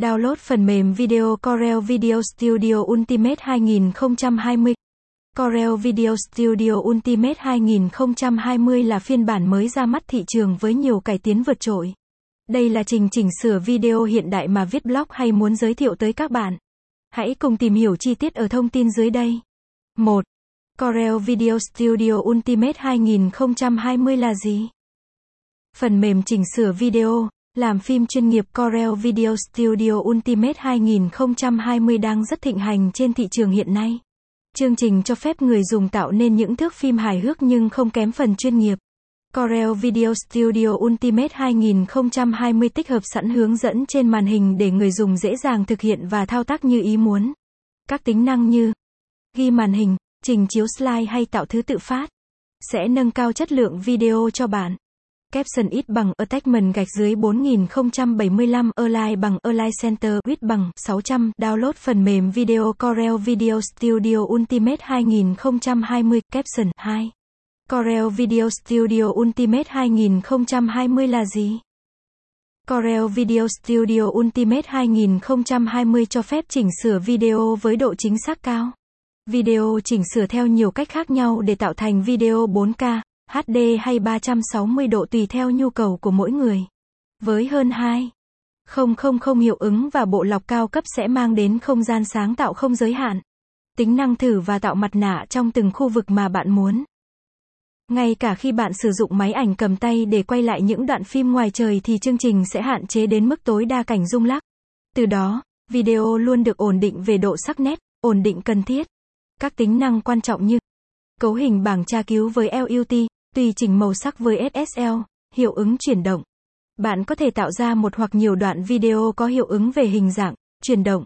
Download phần mềm video Corel Video Studio Ultimate 2020. Corel Video Studio Ultimate 2020 là phiên bản mới ra mắt thị trường với nhiều cải tiến vượt trội. Đây là trình chỉnh sửa video hiện đại mà viết blog hay muốn giới thiệu tới các bạn. Hãy cùng tìm hiểu chi tiết ở thông tin dưới đây. 1. Corel Video Studio Ultimate 2020 là gì? Phần mềm chỉnh sửa video, làm phim chuyên nghiệp Corel Video Studio Ultimate 2020 đang rất thịnh hành trên thị trường hiện nay. Chương trình cho phép người dùng tạo nên những thước phim hài hước nhưng không kém phần chuyên nghiệp. Corel Video Studio Ultimate 2020 tích hợp sẵn hướng dẫn trên màn hình để người dùng dễ dàng thực hiện và thao tác như ý muốn. Các tính năng như ghi màn hình, trình chiếu slide hay tạo thứ tự phát sẽ nâng cao chất lượng video cho bạn. Caption ít bằng attachment gạch dưới 4075 Align bằng Align Center width bằng 600 Download phần mềm video Corel Video Studio Ultimate 2020 Caption 2 Corel Video Studio Ultimate 2020 là gì? Corel Video Studio Ultimate 2020 cho phép chỉnh sửa video với độ chính xác cao. Video chỉnh sửa theo nhiều cách khác nhau để tạo thành video 4K, HD hay 360 độ tùy theo nhu cầu của mỗi người. Với hơn 2 000 hiệu ứng và bộ lọc cao cấp sẽ mang đến không gian sáng tạo không giới hạn. Tính năng thử và tạo mặt nạ trong từng khu vực mà bạn muốn. Ngay cả khi bạn sử dụng máy ảnh cầm tay để quay lại những đoạn phim ngoài trời thì chương trình sẽ hạn chế đến mức tối đa cảnh rung lắc. Từ đó, video luôn được ổn định về độ sắc nét, ổn định cần thiết. Các tính năng quan trọng như cấu hình bảng tra cứu với LUT, tùy chỉnh màu sắc với SSL, hiệu ứng chuyển động. Bạn có thể tạo ra một hoặc nhiều đoạn video có hiệu ứng về hình dạng, chuyển động,